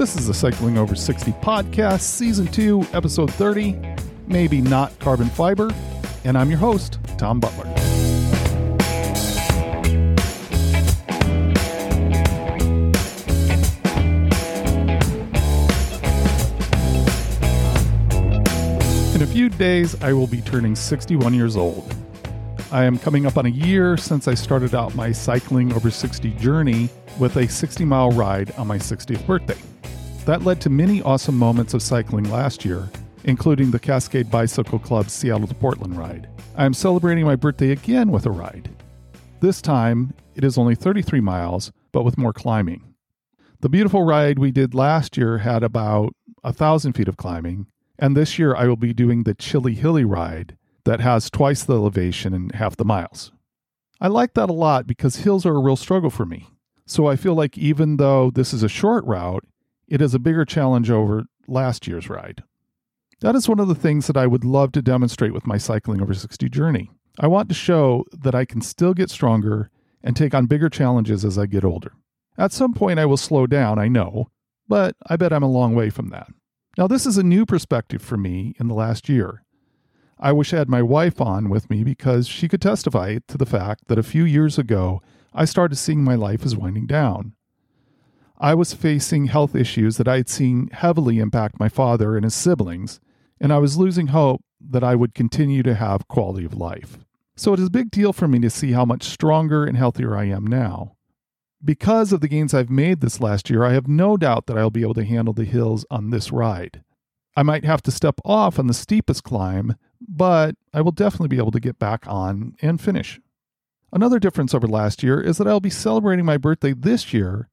This is the Cycling Over 60 podcast, season 2, episode 30, maybe not carbon fiber, and I'm your host, Tom Butler. In a few days, I will be turning 61 years old. I am coming up on a year since I started out my cycling over 60 journey with a 60 mile ride on my 60th birthday. That led to many awesome moments of cycling last year, including the Cascade Bicycle Club's Seattle to Portland ride. I am celebrating my birthday again with a ride. This time, it is only 33 miles, but with more climbing. The beautiful ride we did last year had about a thousand feet of climbing, and this year I will be doing the Chilly Hilly ride that has twice the elevation and half the miles. I like that a lot because hills are a real struggle for me. So I feel like even though this is a short route, it is a bigger challenge over last year's ride. That is one of the things that I would love to demonstrate with my cycling over 60 journey. I want to show that I can still get stronger and take on bigger challenges as I get older. At some point, I will slow down, I know, but I bet I'm a long way from that. Now, this is a new perspective for me in the last year. I wish I had my wife on with me because she could testify to the fact that a few years ago, I started seeing my life as winding down. I was facing health issues that I had seen heavily impact my father and his siblings, and I was losing hope that I would continue to have quality of life. So it is a big deal for me to see how much stronger and healthier I am now. Because of the gains I've made this last year, I have no doubt that I'll be able to handle the hills on this ride. I might have to step off on the steepest climb, but I will definitely be able to get back on and finish. Another difference over last year is that I'll be celebrating my birthday this year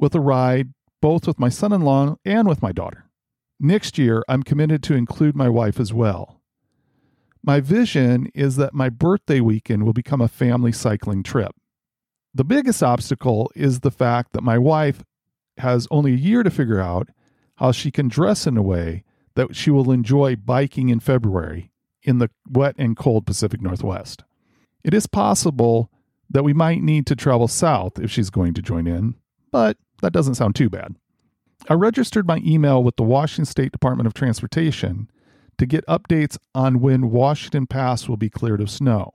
with a ride both with my son in law and with my daughter. Next year, I'm committed to include my wife as well. My vision is that my birthday weekend will become a family cycling trip. The biggest obstacle is the fact that my wife has only a year to figure out how she can dress in a way that she will enjoy biking in February in the wet and cold Pacific Northwest. It is possible that we might need to travel south if she's going to join in, but that doesn't sound too bad. I registered my email with the Washington State Department of Transportation to get updates on when Washington Pass will be cleared of snow.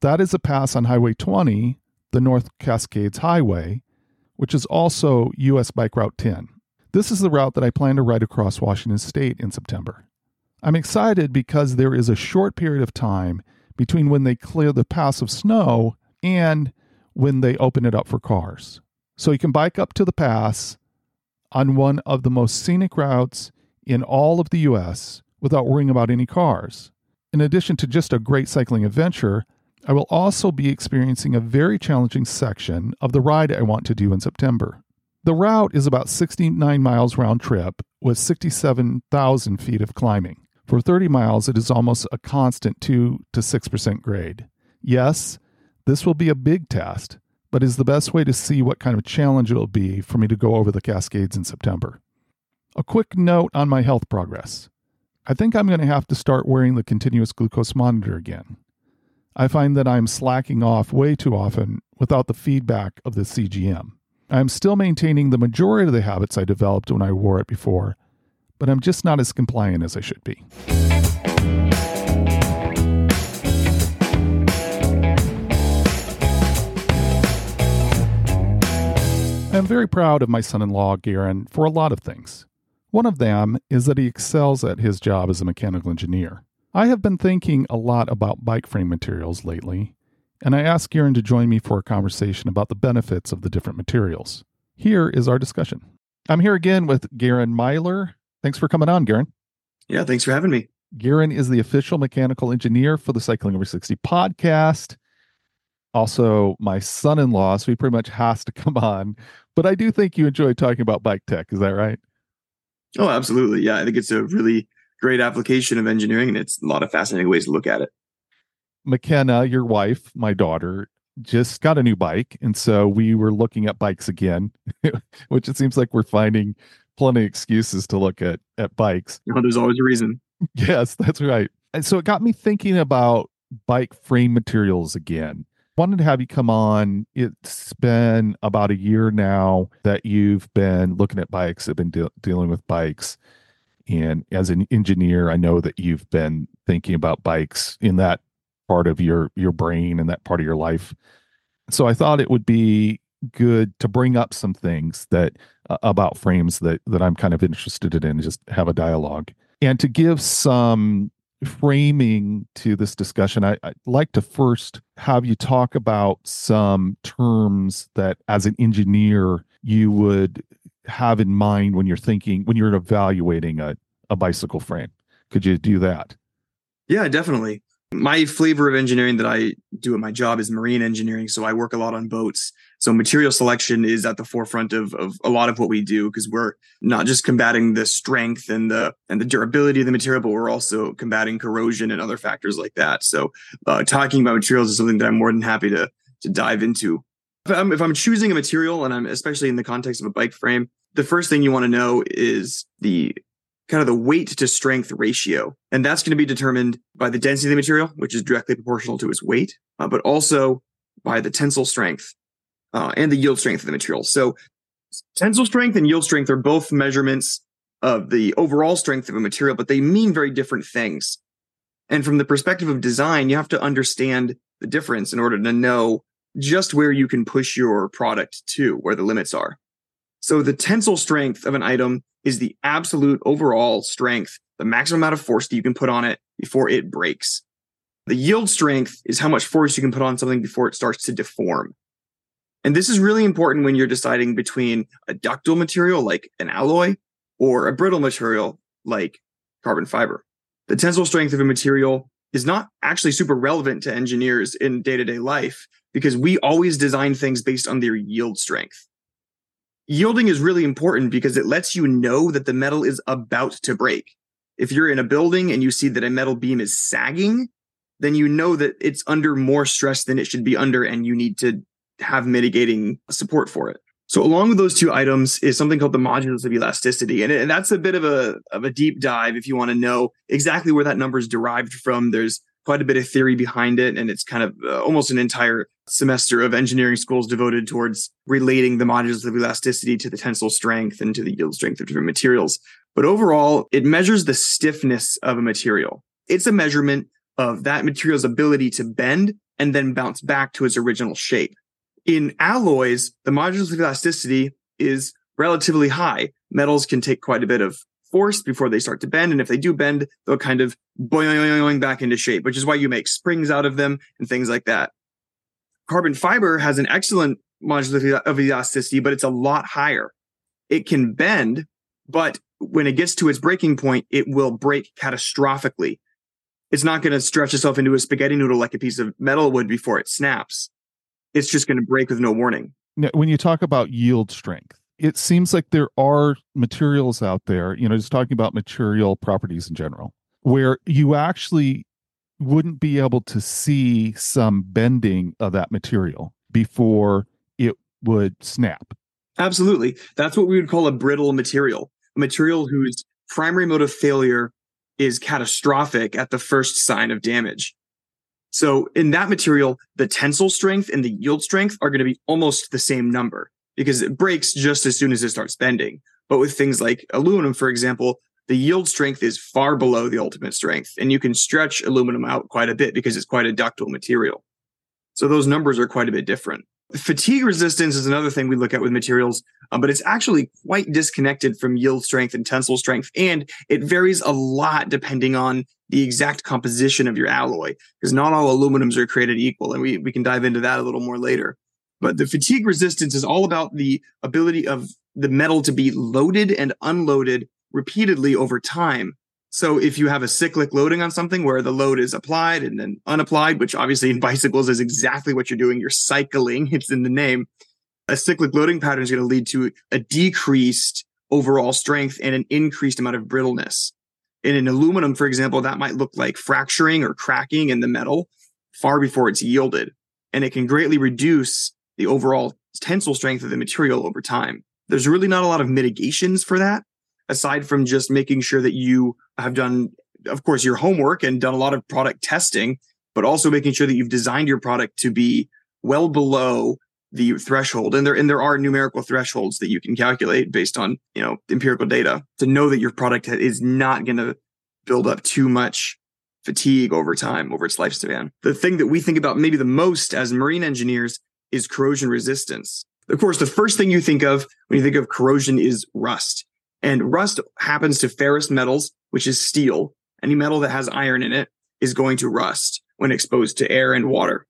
That is a pass on Highway 20, the North Cascades Highway, which is also US Bike Route 10. This is the route that I plan to ride across Washington State in September. I'm excited because there is a short period of time between when they clear the pass of snow and when they open it up for cars. So you can bike up to the pass on one of the most scenic routes in all of the US without worrying about any cars. In addition to just a great cycling adventure, I will also be experiencing a very challenging section of the ride I want to do in September. The route is about 69 miles round trip with 67,000 feet of climbing. For 30 miles, it is almost a constant 2 to 6% grade. Yes, this will be a big test, but is the best way to see what kind of challenge it'll be for me to go over the Cascades in September. A quick note on my health progress. I think I'm going to have to start wearing the continuous glucose monitor again. I find that I'm slacking off way too often without the feedback of the CGM. I'm still maintaining the majority of the habits I developed when I wore it before, but I'm just not as compliant as I should be. I am very proud of my son in law, Garren, for a lot of things. One of them is that he excels at his job as a mechanical engineer. I have been thinking a lot about bike frame materials lately, and I asked Garren to join me for a conversation about the benefits of the different materials. Here is our discussion. I'm here again with Garren Miler. Thanks for coming on, Garren. Yeah, thanks for having me. Garren is the official mechanical engineer for the Cycling Over 60 podcast. Also, my son in law, so he pretty much has to come on but I do think you enjoy talking about bike tech. Is that right? Oh, absolutely. Yeah, I think it's a really great application of engineering, and it's a lot of fascinating ways to look at it. McKenna, your wife, my daughter, just got a new bike, and so we were looking at bikes again, which it seems like we're finding plenty of excuses to look at at bikes. You know, there's always a reason. Yes, that's right. And so it got me thinking about bike frame materials again. Wanted to have you come on. It's been about a year now that you've been looking at bikes, have been de- dealing with bikes. And as an engineer, I know that you've been thinking about bikes in that part of your your brain and that part of your life. So I thought it would be good to bring up some things that uh, about frames that that I'm kind of interested in, just have a dialogue and to give some framing to this discussion, I, would like to first have you talk about some terms that, as an engineer, you would have in mind when you're thinking, when you're evaluating a, a bicycle frame. Could you do that? Yeah, definitely my flavor of engineering that I do at my job is marine engineering. So I work a lot on boats. So material selection is at the forefront of, of a lot of what we do because we're not just combating the strength and the and the durability of the material, but we're also combating corrosion and other factors like that. So uh, talking about materials is something that I'm more than happy to to dive into. If I'm, if I'm choosing a material, and I'm especially in the context of a bike frame, the first thing you want to know is the kind of the weight to strength ratio. And that's going to be determined by the density of the material, which is directly proportional to its weight, uh, but also by the tensile strength uh, and the yield strength of the material. So tensile strength and yield strength are both measurements of the overall strength of a material, but they mean very different things. And from the perspective of design, you have to understand the difference in order to know just where you can push your product to, where the limits are. So the tensile strength of an item is the absolute overall strength, the maximum amount of force that you can put on it before it breaks. The yield strength is how much force you can put on something before it starts to deform. And this is really important when you're deciding between a ductile material like an alloy or a brittle material like carbon fiber. The tensile strength of a material is not actually super relevant to engineers in day to day life because we always design things based on their yield strength yielding is really important because it lets you know that the metal is about to break. If you're in a building and you see that a metal beam is sagging, then you know that it's under more stress than it should be under and you need to have mitigating support for it. So along with those two items is something called the modulus of elasticity. And, and that's a bit of a, of a deep dive if you want to know exactly where that number is derived from. There's quite a bit of theory behind it. And it's kind of uh, almost an entire semester of engineering schools devoted towards relating the modulus of elasticity to the tensile strength and to the yield strength of different materials. But overall, it measures the stiffness of a material. It's a measurement of that material's ability to bend and then bounce back to its original shape. In alloys, the modulus of elasticity is relatively high. Metals can take quite a bit of force before they start to bend. And if they do bend, they'll kind of boing back into shape, which is why you make springs out of them and things like that. Carbon fiber has an excellent modulus of elasticity, but it's a lot higher. It can bend, but when it gets to its breaking point, it will break catastrophically. It's not going to stretch itself into a spaghetti noodle like a piece of metal would before it snaps. It's just going to break with no warning. Now, when you talk about yield strength, it seems like there are materials out there, you know, just talking about material properties in general, where you actually wouldn't be able to see some bending of that material before it would snap. Absolutely. That's what we would call a brittle material, a material whose primary mode of failure is catastrophic at the first sign of damage. So in that material, the tensile strength and the yield strength are going to be almost the same number because it breaks just as soon as it starts bending. But with things like aluminum, for example, the yield strength is far below the ultimate strength. And you can stretch aluminum out quite a bit because it's quite a ductile material. So those numbers are quite a bit different. Fatigue resistance is another thing we look at with materials, um, but it's actually quite disconnected from yield strength and tensile strength. And it varies a lot depending on the exact composition of your alloy, because not all aluminums are created equal. And we, we can dive into that a little more later. But the fatigue resistance is all about the ability of the metal to be loaded and unloaded repeatedly over time. So if you have a cyclic loading on something where the load is applied and then unapplied, which obviously in bicycles is exactly what you're doing, you're cycling, it's in the name. A cyclic loading pattern is going to lead to a decreased overall strength and an increased amount of brittleness. In an aluminum, for example, that might look like fracturing or cracking in the metal far before it's yielded. And it can greatly reduce the overall tensile strength of the material over time. There's really not a lot of mitigations for that, aside from just making sure that you have done, of course, your homework and done a lot of product testing, but also making sure that you've designed your product to be well below the threshold. And there and there are numerical thresholds that you can calculate based on you know empirical data to know that your product is not going to build up too much fatigue over time over its lifespan. The thing that we think about maybe the most as marine engineers is corrosion resistance. Of course the first thing you think of when you think of corrosion is rust and rust happens to ferrous metals which is steel any metal that has iron in it is going to rust when exposed to air and water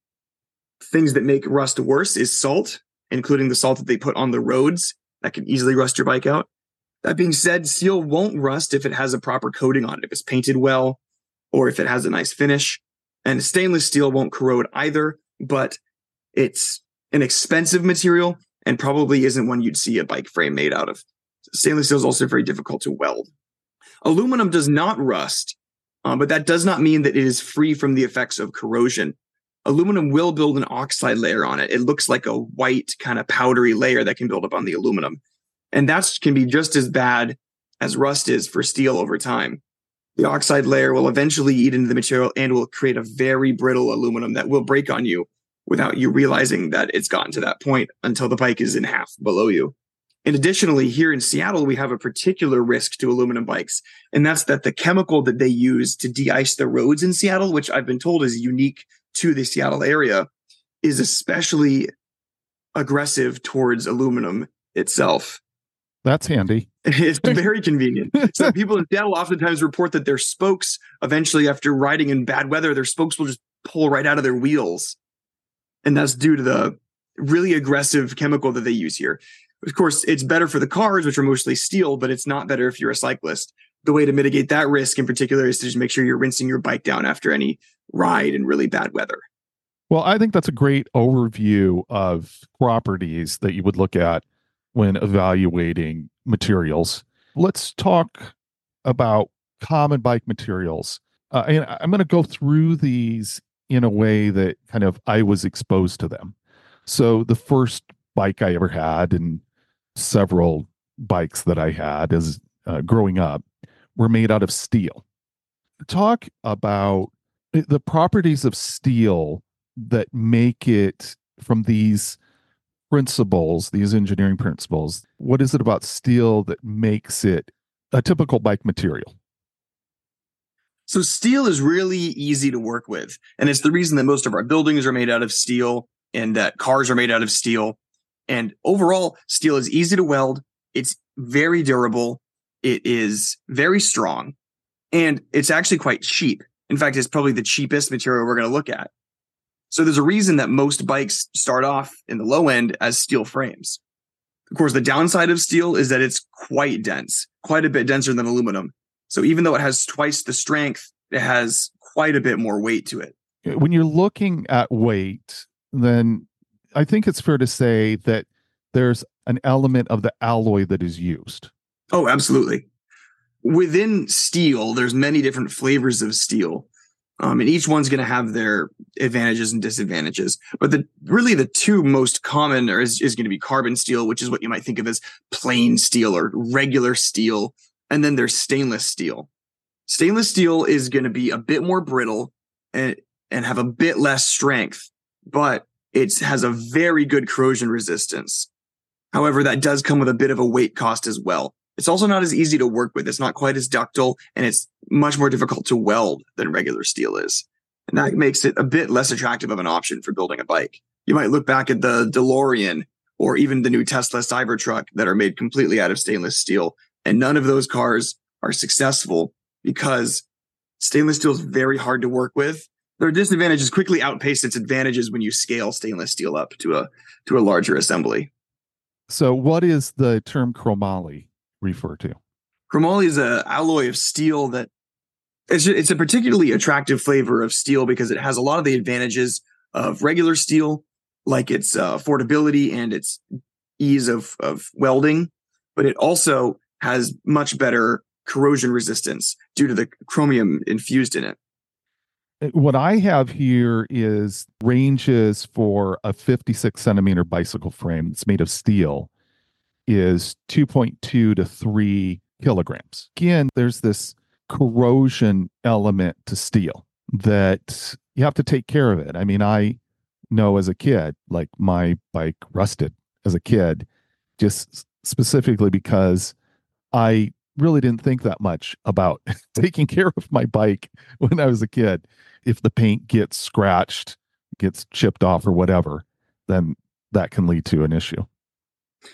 things that make rust worse is salt, including the salt that they put on the roads that can easily rust your bike out. That being said, steel won't rust if it has a proper coating on it, if it's painted well, or if it has a nice finish. And stainless steel won't corrode either, but it's an expensive material and probably isn't one you'd see a bike frame made out of. Stainless steel is also very difficult to weld. Aluminum does not rust, uh, but that does not mean that it is free from the effects of corrosion aluminum will build an oxide layer on it. It looks like a white kind of powdery layer that can build up on the aluminum. And that can be just as bad as rust is for steel over time. The oxide layer will eventually eat into the material and will create a very brittle aluminum that will break on you without you realizing that it's gotten to that point until the bike is in half below you. And additionally, here in Seattle, we have a particular risk to aluminum bikes, and that's that the chemical that they use to de-ice the roads in Seattle, which I've been told is unique to the Seattle area is especially aggressive towards aluminum itself. That's handy. It's very convenient. so people in Seattle oftentimes report that their spokes eventually after riding in bad weather, their spokes will just pull right out of their wheels. And that's due to the really aggressive chemical that they use here. Of course, it's better for the cars, which are mostly steel, but it's not better if you're a cyclist. The way to mitigate that risk in particular is to just make sure you're rinsing your bike down after any ride in really bad weather. Well, I think that's a great overview of properties that you would look at when evaluating materials. Let's talk about common bike materials. Uh, and I'm going to go through these in a way that kind of I was exposed to them. So the first bike I ever had, and several bikes that I had as uh, growing up, were made out of steel. Talk about the properties of steel that make it from these principles, these engineering principles, what is it about steel that makes it a typical bike material? So, steel is really easy to work with. And it's the reason that most of our buildings are made out of steel and that cars are made out of steel. And overall, steel is easy to weld, it's very durable, it is very strong, and it's actually quite cheap. In fact, it's probably the cheapest material we're going to look at. So there's a reason that most bikes start off in the low end as steel frames. Of course, the downside of steel is that it's quite dense, quite a bit denser than aluminum. So even though it has twice the strength, it has quite a bit more weight to it. When you're looking at weight, then I think it's fair to say that there's an element of the alloy that is used. Oh, absolutely within steel, there's many different flavors of steel. Um, and each one's going to have their advantages and disadvantages. But the really the two most common are, is, is going to be carbon steel, which is what you might think of as plain steel or regular steel. And then there's stainless steel. Stainless steel is going to be a bit more brittle and, and have a bit less strength, but it has a very good corrosion resistance. However, that does come with a bit of a weight cost as well. It's also not as easy to work with. It's not quite as ductile and it's much more difficult to weld than regular steel is. And that makes it a bit less attractive of an option for building a bike. You might look back at the DeLorean or even the new Tesla Cybertruck that are made completely out of stainless steel. And none of those cars are successful because stainless steel is very hard to work with. Their disadvantages quickly outpace its advantages when you scale stainless steel up to a to a larger assembly. So what is the term chromoly? refer to? Chromoly is an alloy of steel that it's, it's a particularly attractive flavor of steel because it has a lot of the advantages of regular steel, like its uh, affordability and its ease of, of welding, but it also has much better corrosion resistance due to the chromium infused in it. Uh, what I have here is ranges for a 56 centimeter bicycle frame that's made of steel is 2.2 to 3 kilograms. Again, there's this corrosion element to steel that you have to take care of it. I mean, I know as a kid. Like my bike rusted as a kid, just specifically because I really didn't think that much about taking care of my bike when I was a kid. If the paint gets scratched, gets chipped off, or whatever, then that can lead to an issue.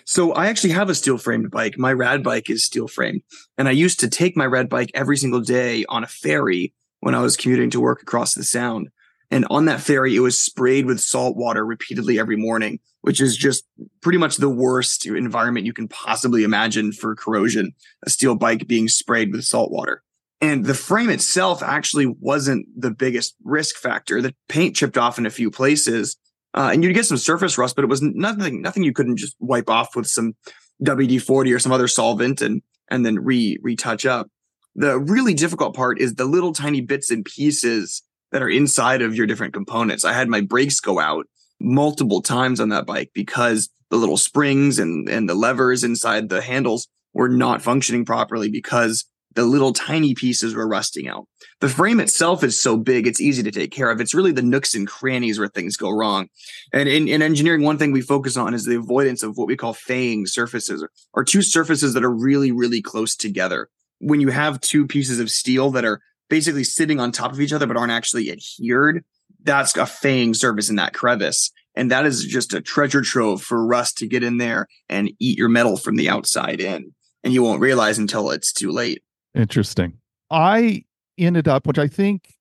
So I actually have a steel framed bike. My rad bike is steel framed. And I used to take my rad bike every single day on a ferry when I was commuting to work across the sound. And on that ferry, it was sprayed with salt water repeatedly every morning, which is just pretty much the worst environment you can possibly imagine for corrosion. A steel bike being sprayed with salt water. And the frame itself actually wasn't the biggest risk factor. The paint chipped off in a few places, uh, and you'd get some surface rust, but it was nothing, nothing you couldn't just wipe off with some WD 40 or some other solvent and, and then re retouch up. The really difficult part is the little tiny bits and pieces that are inside of your different components. I had my brakes go out multiple times on that bike because the little springs and, and the levers inside the handles were not functioning properly because the little tiny pieces were rusting out. The frame itself is so big, it's easy to take care of. It's really the nooks and crannies where things go wrong. And in, in engineering, one thing we focus on is the avoidance of what we call faying surfaces or, or two surfaces that are really, really close together. When you have two pieces of steel that are basically sitting on top of each other but aren't actually adhered, that's a faying surface in that crevice. And that is just a treasure trove for rust to get in there and eat your metal from the outside in. And you won't realize until it's too late. Interesting. I ended up, which I think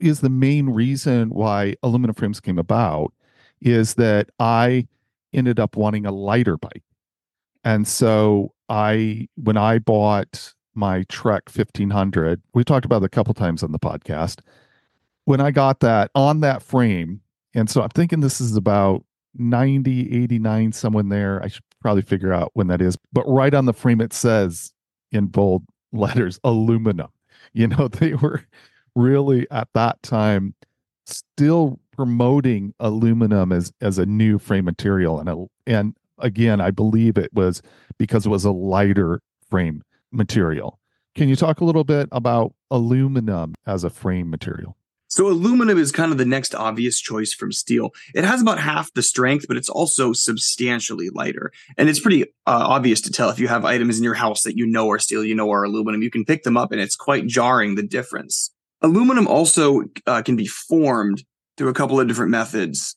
is the main reason why aluminum frames came about, is that I ended up wanting a lighter bike. And so I, when I bought my Trek 1500, we talked about it a couple times on the podcast. When I got that on that frame, and so I'm thinking this is about 90, 89, someone there. I should probably figure out when that is. But right on the frame, it says in bold letters aluminum. You know, they were really at that time still promoting aluminum as as a new frame material and a, and again I believe it was because it was a lighter frame material. Can you talk a little bit about aluminum as a frame material? So aluminum is kind of the next obvious choice from steel. It has about half the strength, but it's also substantially lighter. And it's pretty uh, obvious to tell if you have items in your house that you know are steel, you know are aluminum. You can pick them up, and it's quite jarring the difference. Aluminum also uh, can be formed through a couple of different methods,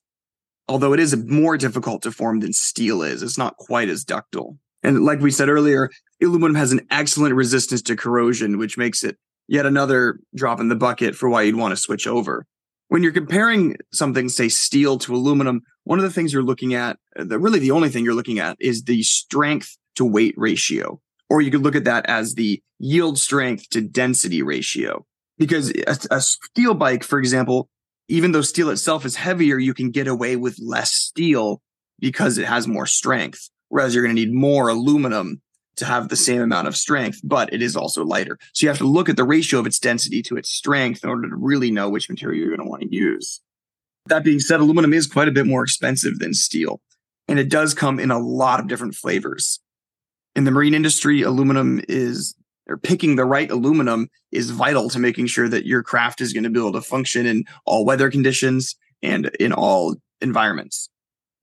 although it is more difficult to form than steel is. It's not quite as ductile. And like we said earlier, aluminum has an excellent resistance to corrosion, which makes it yet another drop in the bucket for why you'd want to switch over. When you're comparing something, say steel to aluminum, one of the things you're looking at, uh, the, really the only thing you're looking at is the strength to weight ratio. Or you could look at that as the yield strength to density ratio. Because a, a steel bike, for example, even though steel itself is heavier, you can get away with less steel because it has more strength. Whereas you're going to need more aluminum to have the same amount of strength, but it is also lighter. So you have to look at the ratio of its density to its strength in order to really know which material you're going to want to use. That being said, aluminum is quite a bit more expensive than steel, and it does come in a lot of different flavors. In the marine industry, aluminum is or picking the right aluminum is vital to making sure that your craft is going to be able to function in all weather conditions and in all environments.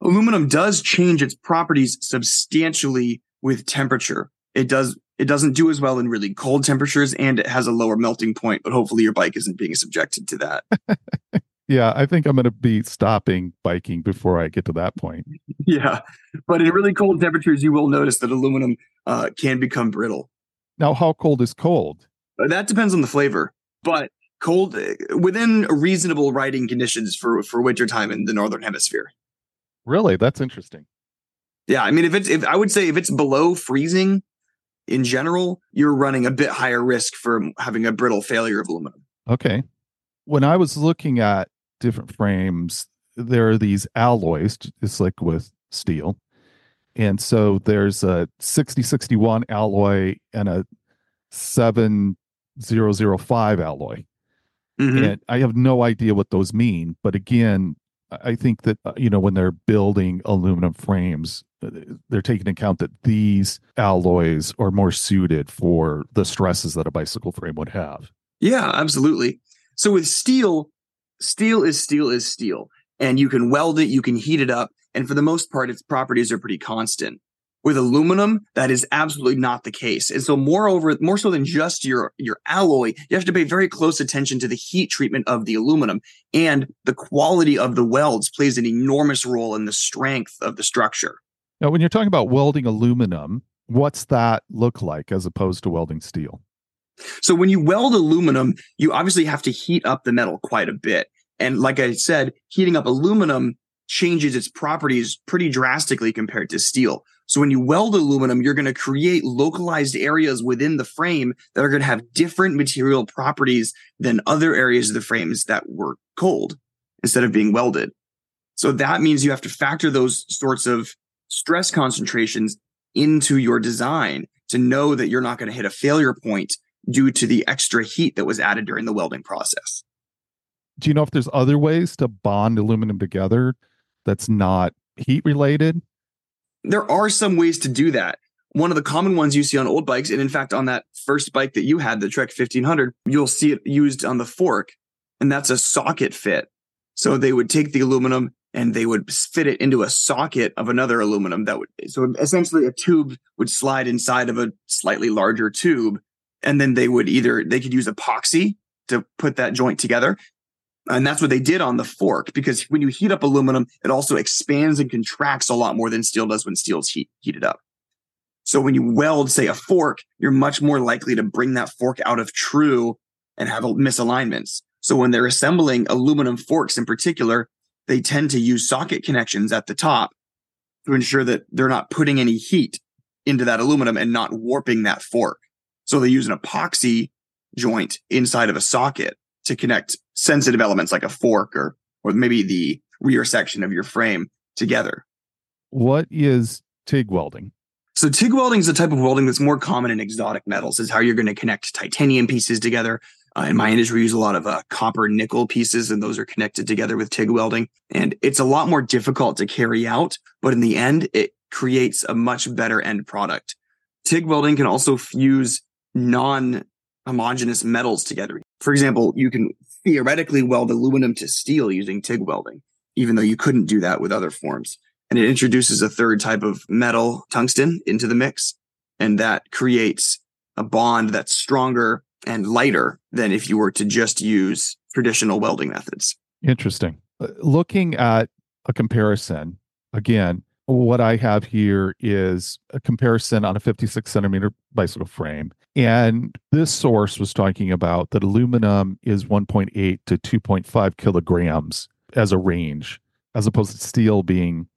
Aluminum does change its properties substantially with temperature. It does it doesn't do as well in really cold temperatures and it has a lower melting point, but hopefully your bike isn't being subjected to that. yeah, I think I'm going to be stopping biking before I get to that point. yeah. But in really cold temperatures, you will notice that aluminum uh, can become brittle. Now, how cold is cold? Uh, that depends on the flavor, but cold uh, within reasonable riding conditions for for wintertime in the northern hemisphere. Really? That's interesting. Yeah, I mean, if it's if I would say if it's below freezing in general, you're running a bit higher risk for having a brittle failure of aluminum. Okay. When I was looking at different frames, there are these alloys, it's like with steel. And so there's a 6061 alloy and a 7005 alloy. Mm-hmm. And I have no idea what those mean. But again, I think that, uh, you know, when they're building aluminum frames, they're taking account that these alloys are more suited for the stresses that a bicycle frame would have. Yeah, absolutely. So with steel, steel is steel is steel. and you can weld it, you can heat it up. And for the most part, its properties are pretty constant. With aluminum, that is absolutely not the case. And so moreover, more so than just your, your alloy, you have to pay very close attention to the heat treatment of the aluminum and the quality of the welds plays an enormous role in the strength of the structure. Now, when you're talking about welding aluminum, what's that look like as opposed to welding steel? So when you weld aluminum, you obviously have to heat up the metal quite a bit. And like I said, heating up aluminum changes its properties pretty drastically compared to steel. So when you weld aluminum, you're going to create localized areas within the frame that are going to have different material properties than other areas of the frames that were cold instead of being welded. So that means you have to factor those sorts of stress concentrations into your design to know that you're not going to hit a failure point due to the extra heat that was added during the welding process. Do you know if there's other ways to bond aluminum together that's not heat related? There are some ways to do that. One of the common ones you see on old bikes, and in fact, on that first bike that you had, the Trek 1500, you'll see it used on the fork, and that's a socket fit. So they would take the aluminum and they would fit it into a socket of another aluminum that would, so essentially a tube would slide inside of a slightly larger tube. And then they would either, they could use epoxy to put that joint together. And that's what they did on the fork because when you heat up aluminum, it also expands and contracts a lot more than steel does when steel's heat, heated up. So when you weld, say, a fork, you're much more likely to bring that fork out of true and have misalignments. So when they're assembling aluminum forks in particular, they tend to use socket connections at the top to ensure that they're not putting any heat into that aluminum and not warping that fork. So they use an epoxy joint inside of a socket to connect sensitive elements like a fork or or maybe the rear section of your frame together. What is TIG welding? So TIG welding is a type of welding that's more common in exotic metals. Is how you're going to connect titanium pieces together. Uh, in my industry, we use a lot of uh, copper nickel pieces, and those are connected together with TIG welding. And it's a lot more difficult to carry out, but in the end, it creates a much better end product. TIG welding can also fuse non homogeneous metals together. For example, you can theoretically weld aluminum to steel using TIG welding, even though you couldn't do that with other forms. And it introduces a third type of metal, tungsten, into the mix. And that creates a bond that's stronger and lighter than if you were to just use traditional welding methods. Interesting. Uh, looking at a comparison, again, what I have here is a comparison on a 56 centimeter bicycle frame. And this source was talking about that aluminum is 1.8 to 2.5 kilograms as a range, as opposed to steel being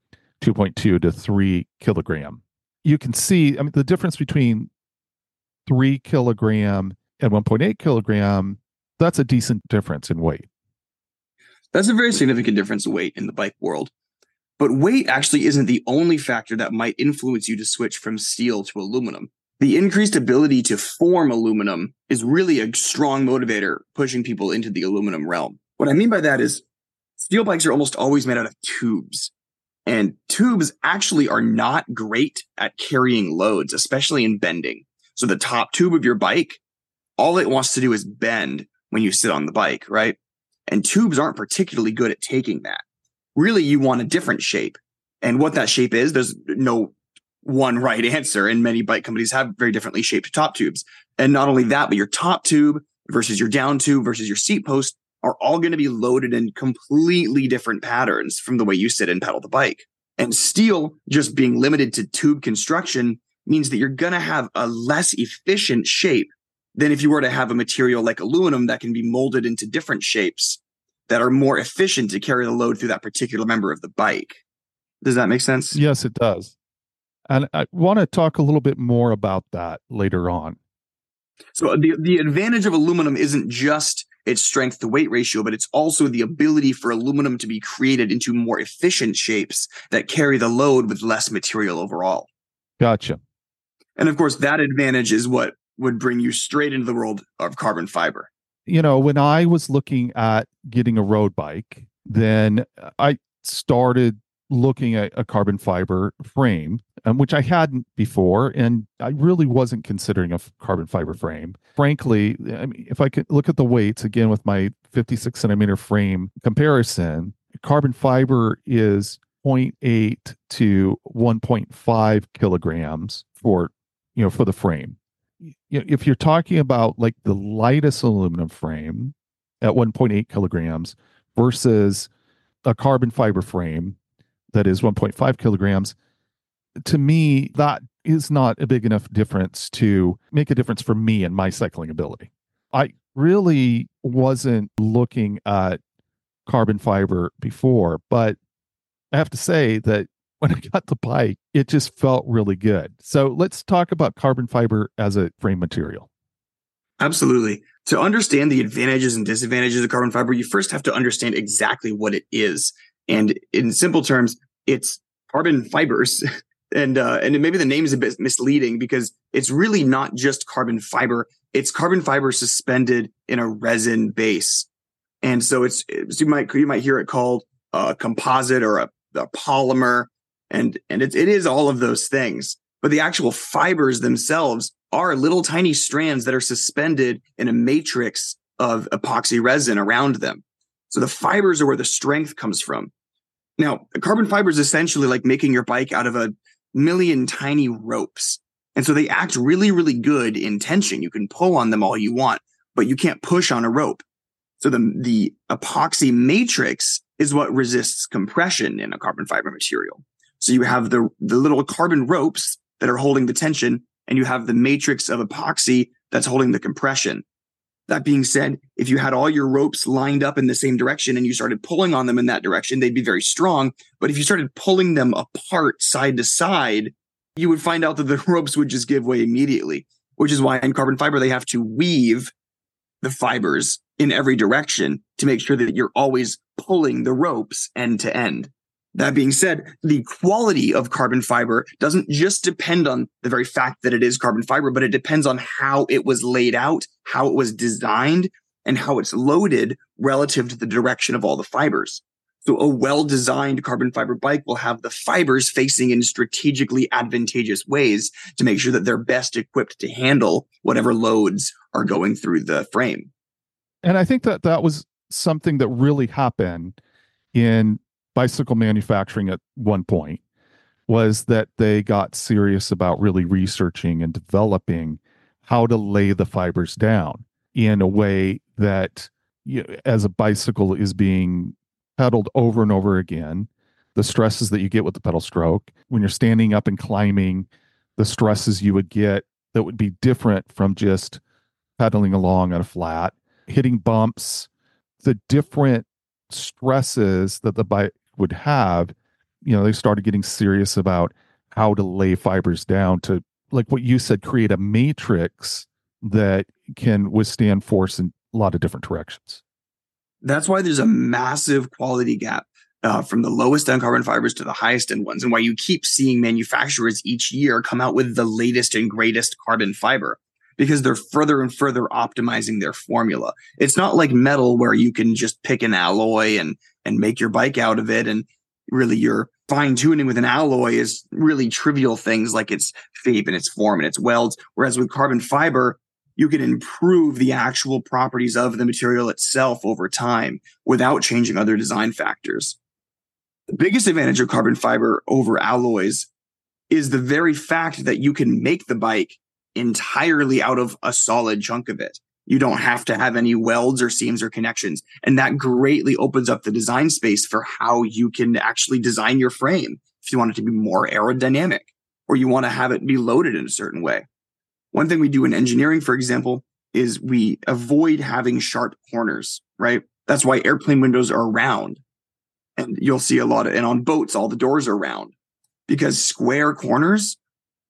2.2 to 3 kilogram. You can see, I mean, the difference between 3 kilogram and 1.8 kilogram, that's a decent difference in weight. That's a very significant difference in weight in the bike world. But weight actually isn't the only factor that might influence you to switch from steel to aluminum. The increased ability to form aluminum is really a strong motivator pushing people into the aluminum realm. What I mean by that is steel bikes are almost always made out of tubes. And tubes actually are not great at carrying loads, especially in bending. So the top tube of your bike, all it wants to do is bend when you sit on the bike, right? And tubes aren't particularly good at taking that really you want a different shape. And what that shape is, there's no one right answer. And many bike companies have very differently shaped top tubes. And not only that, but your top tube versus your down tube versus your seat post are all going to be loaded in completely different patterns from the way you sit and pedal the bike. And steel just being limited to tube construction means that you're going to have a less efficient shape than if you were to have a material like aluminum that can be molded into different shapes that are more efficient to carry the load through that particular member of the bike. Does that make sense? Yes, it does. And I want to talk a little bit more about that later on. So the the advantage of aluminum isn't just its strength to weight ratio, but it's also the ability for aluminum to be created into more efficient shapes that carry the load with less material overall. Gotcha. And of course, that advantage is what would bring you straight into the world of carbon fiber you know, when I was looking at getting a road bike, then I started looking at a carbon fiber frame, um, which I hadn't before, and I really wasn't considering a carbon fiber frame. Frankly, I mean, if I could look at the weights again with my 56 centimeter frame comparison, carbon fiber is 0.8 to 1.5 kilograms for you know for the frame if you're talking about like the lightest aluminum frame at 1.8 kilograms versus a carbon fiber frame that is 1.5 kilograms to me that is not a big enough difference to make a difference for me and my cycling ability. I really wasn't looking at carbon fiber before but I have to say that when I got the bike, it just felt really good. So let's talk about carbon fiber as a frame material. Absolutely. To understand the advantages and disadvantages of carbon fiber, you first have to understand exactly what it is. And in simple terms, it's carbon fibers. and uh, and maybe the name is a bit misleading because it's really not just carbon fiber. It's carbon fiber suspended in a resin base. And so it's, it's you might you might hear it called a composite or a the polymer, and and it, it is all of those things. But the actual fibers themselves are little tiny strands that are suspended in a matrix of epoxy resin around them. So the fibers are where the strength comes from. Now, carbon fiber is essentially like making your bike out of a million tiny ropes. And so they act really, really good in tension. You can pull on them all you want, but you can't push on a rope. So the, the epoxy matrix is what resists compression in a carbon fiber material. So you have the, the little carbon ropes that are holding the tension, and you have the matrix of epoxy that's holding the compression. That being said, if you had all your ropes lined up in the same direction and you started pulling on them in that direction, they'd be very strong. But if you started pulling them apart side to side, you would find out that the ropes would just give way immediately, which is why in carbon fiber, they have to weave the fibers in every direction to make sure that you're always pulling the ropes end to end. That being said, the quality of carbon fiber doesn't just depend on the very fact that it is carbon fiber, but it depends on how it was laid out, how it was designed, and how it's loaded relative to the direction of all the fibers. So a well-designed carbon fiber bike will have the fibers facing in strategically advantageous ways to make sure that they're best equipped to handle whatever loads are going through the frame. And I think that that was something that really happened in bicycle manufacturing at one point was that they got serious about really researching and developing how to lay the fibers down in a way that you know, as a bicycle is being pedaled over and over again the stresses that you get with the pedal stroke when you're standing up and climbing the stresses you would get that would be different from just pedaling along on a flat hitting bumps the different stresses that the bike would have, you know, they started getting serious about how to lay fibers down to, like what you said, create a matrix that can withstand force in a lot of different directions. That's why there's a massive quality gap uh, from the lowest end carbon fibers to the highest end ones, and why you keep seeing manufacturers each year come out with the latest and greatest carbon fiber because they're further and further optimizing their formula. It's not like metal where you can just pick an alloy and and make your bike out of it and really you're fine tuning with an alloy is really trivial things like its shape and its form and its welds whereas with carbon fiber you can improve the actual properties of the material itself over time without changing other design factors. The biggest advantage of carbon fiber over alloys is the very fact that you can make the bike entirely out of a solid chunk of it. You don't have to have any welds or seams or connections. And that greatly opens up the design space for how you can actually design your frame if you want it to be more aerodynamic or you want to have it be loaded in a certain way. One thing we do in engineering, for example, is we avoid having sharp corners, right? That's why airplane windows are round. And you'll see a lot of, and on boats, all the doors are round because square corners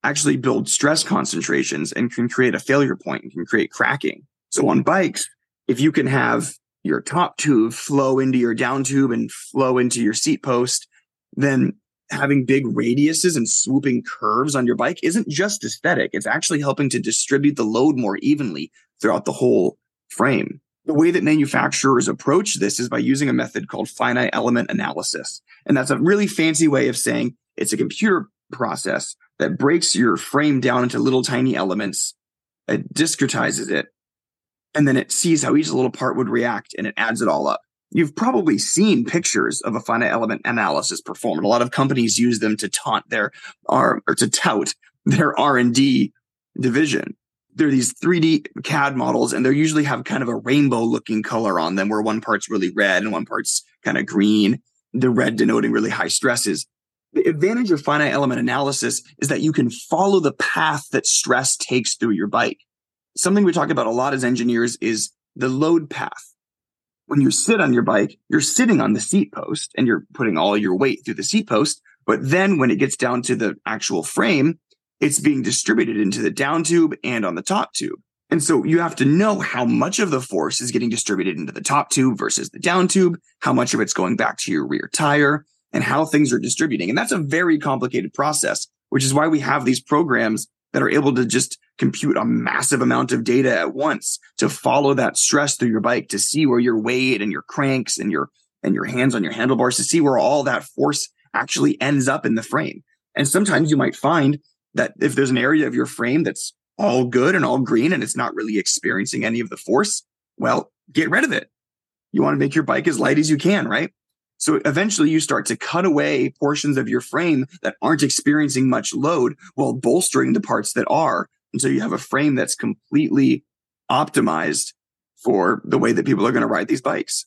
actually build stress concentrations and can create a failure point and can create cracking. So on bikes, if you can have your top tube flow into your down tube and flow into your seat post, then having big radiuses and swooping curves on your bike isn't just aesthetic. It's actually helping to distribute the load more evenly throughout the whole frame. The way that manufacturers approach this is by using a method called finite element analysis. And that's a really fancy way of saying it's a computer process that breaks your frame down into little tiny elements, it discretizes it, and then it sees how each little part would react and it adds it all up. you've probably seen pictures of a finite element analysis performed. A lot of companies use them to taunt their or, or to tout their R&D division. They're these 3D CAD models and they usually have kind of a rainbow looking color on them where one part's really red and one part's kind of green, the red denoting really high stresses. The advantage of finite element analysis is that you can follow the path that stress takes through your bike. Something we talk about a lot as engineers is the load path when you sit on your bike, you're sitting on the seat post and you're putting all your weight through the seat post. But then when it gets down to the actual frame, it's being distributed into the down tube and on the top tube. And so you have to know how much of the force is getting distributed into the top tube versus the down tube, how much of it's going back to your rear tire, and how things are distributing. And that's a very complicated process, which is why we have these programs that are able to just compute a massive amount of data at once to follow that stress through your bike to see where your weight and your cranks and your and your hands on your handlebars to see where all that force actually ends up in the frame. And sometimes you might find that if there's an area of your frame that's all good and all green and it's not really experiencing any of the force, well, get rid of it. You want to make your bike as light as you can, right? So eventually you start to cut away portions of your frame that aren't experiencing much load while bolstering the parts that are. And so you have a frame that's completely optimized for the way that people are going to ride these bikes.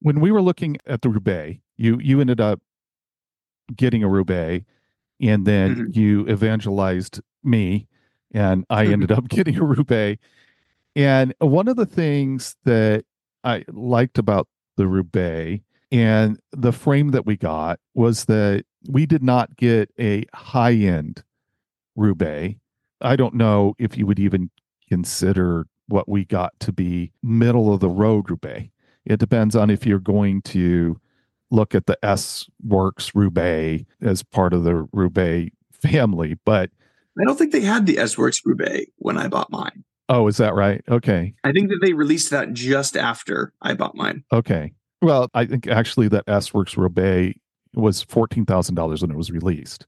When we were looking at the Roubaix, you you ended up getting a Roubaix and then mm-hmm. you evangelized me and I ended up getting a Roubaix. And one of the things that I liked about the Roubaix and the frame that we got was that we did not get a high end Roubaix. I don't know if you would even consider what we got to be middle of the road Roubaix. It depends on if you're going to look at the S Works Roubaix as part of the Roubaix family, but I don't think they had the S Works Roubaix when I bought mine. Oh, is that right? Okay. I think that they released that just after I bought mine. Okay. Well, I think actually that S Works Roubaix was $14,000 when it was released.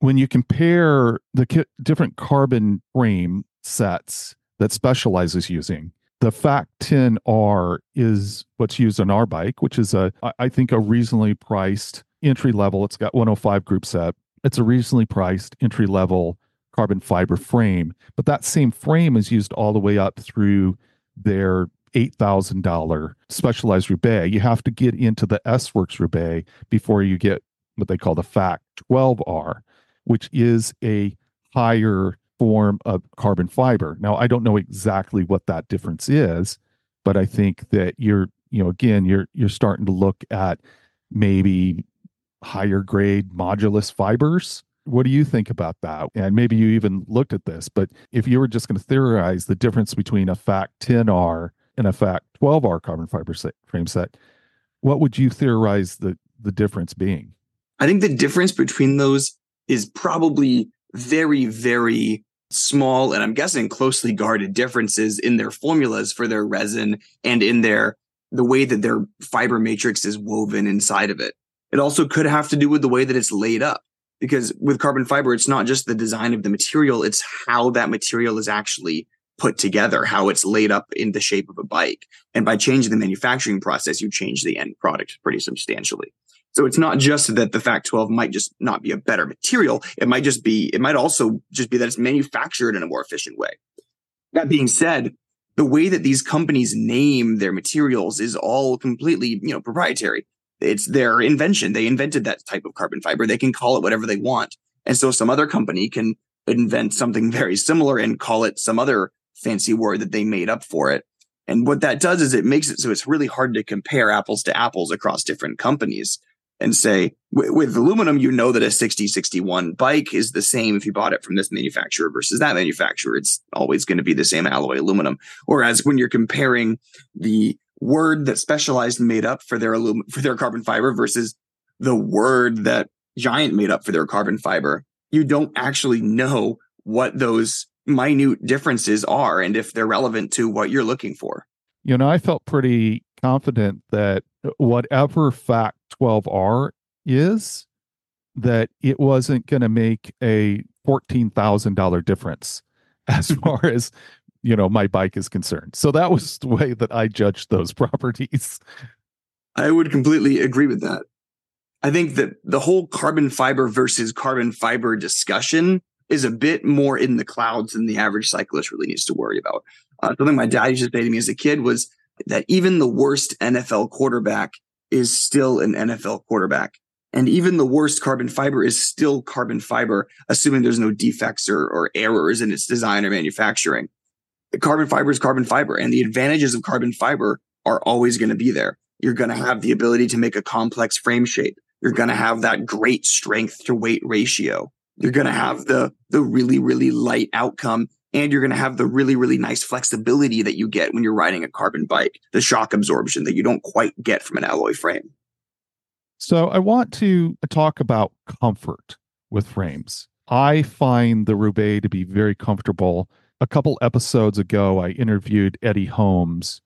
When you compare the ki- different carbon frame sets that Specialized is using, the Fact 10R is what's used on our bike, which is a, I think, a reasonably priced entry level. It's got 105 group set. It's a reasonably priced entry level carbon fiber frame, but that same frame is used all the way up through their $8,000 specialized roubaix. You have to get into the S Works roubaix before you get what they call the FACT 12R, which is a higher form of carbon fiber. Now, I don't know exactly what that difference is, but I think that you're, you know, again, you're you're starting to look at maybe higher grade modulus fibers. What do you think about that? And maybe you even looked at this, but if you were just going to theorize the difference between a FACT 10R and a fact 12R carbon fiber set, frame set, what would you theorize the, the difference being? I think the difference between those is probably very, very small and I'm guessing closely guarded differences in their formulas for their resin and in their the way that their fiber matrix is woven inside of it. It also could have to do with the way that it's laid up because with carbon fiber it's not just the design of the material, it's how that material is actually put together, how it's laid up in the shape of a bike. And by changing the manufacturing process, you change the end product pretty substantially. So it's not just that the Fact 12 might just not be a better material. It might just be, it might also just be that it's manufactured in a more efficient way. That being said, the way that these companies name their materials is all completely, you know, proprietary. It's their invention. They invented that type of carbon fiber. They can call it whatever they want. And so some other company can invent something very similar and call it some other fancy word that they made up for it. And what that does is it makes it so it's really hard to compare apples to apples across different companies and say with, with aluminum, you know that a 6061 bike is the same if you bought it from this manufacturer versus that manufacturer. It's always going to be the same alloy aluminum. Whereas when you're comparing the word that specialized made up for their aluminum, for their carbon fiber versus the word that giant made up for their carbon fiber, you don't actually know what those minute differences are and if they're relevant to what you're looking for. You know, I felt pretty confident that whatever fact 12R is, that it wasn't going to make a $14,000 difference as far as, you know, my bike is concerned. So that was the way that I judged those properties. I would completely agree with that. I think that the whole carbon fiber versus carbon fiber discussion is a bit more in the clouds than the average cyclist really needs to worry about. Uh, something my dad used to say to me as a kid was that even the worst NFL quarterback is still an NFL quarterback. And even the worst carbon fiber is still carbon fiber, assuming there's no defects or, or errors in its design or manufacturing. Carbon fiber is carbon fiber, and the advantages of carbon fiber are always going to be there. You're going to have the ability to make a complex frame shape. You're going to have that great strength to weight ratio. You're going to have the the really really light outcome and you're going to have the really really nice flexibility that you get when you're riding a carbon bike, the shock absorption that you don't quite get from an alloy frame. So I want to talk about comfort with frames. I find the Roubaix to be very comfortable. A couple episodes ago, I interviewed Eddie Holmes,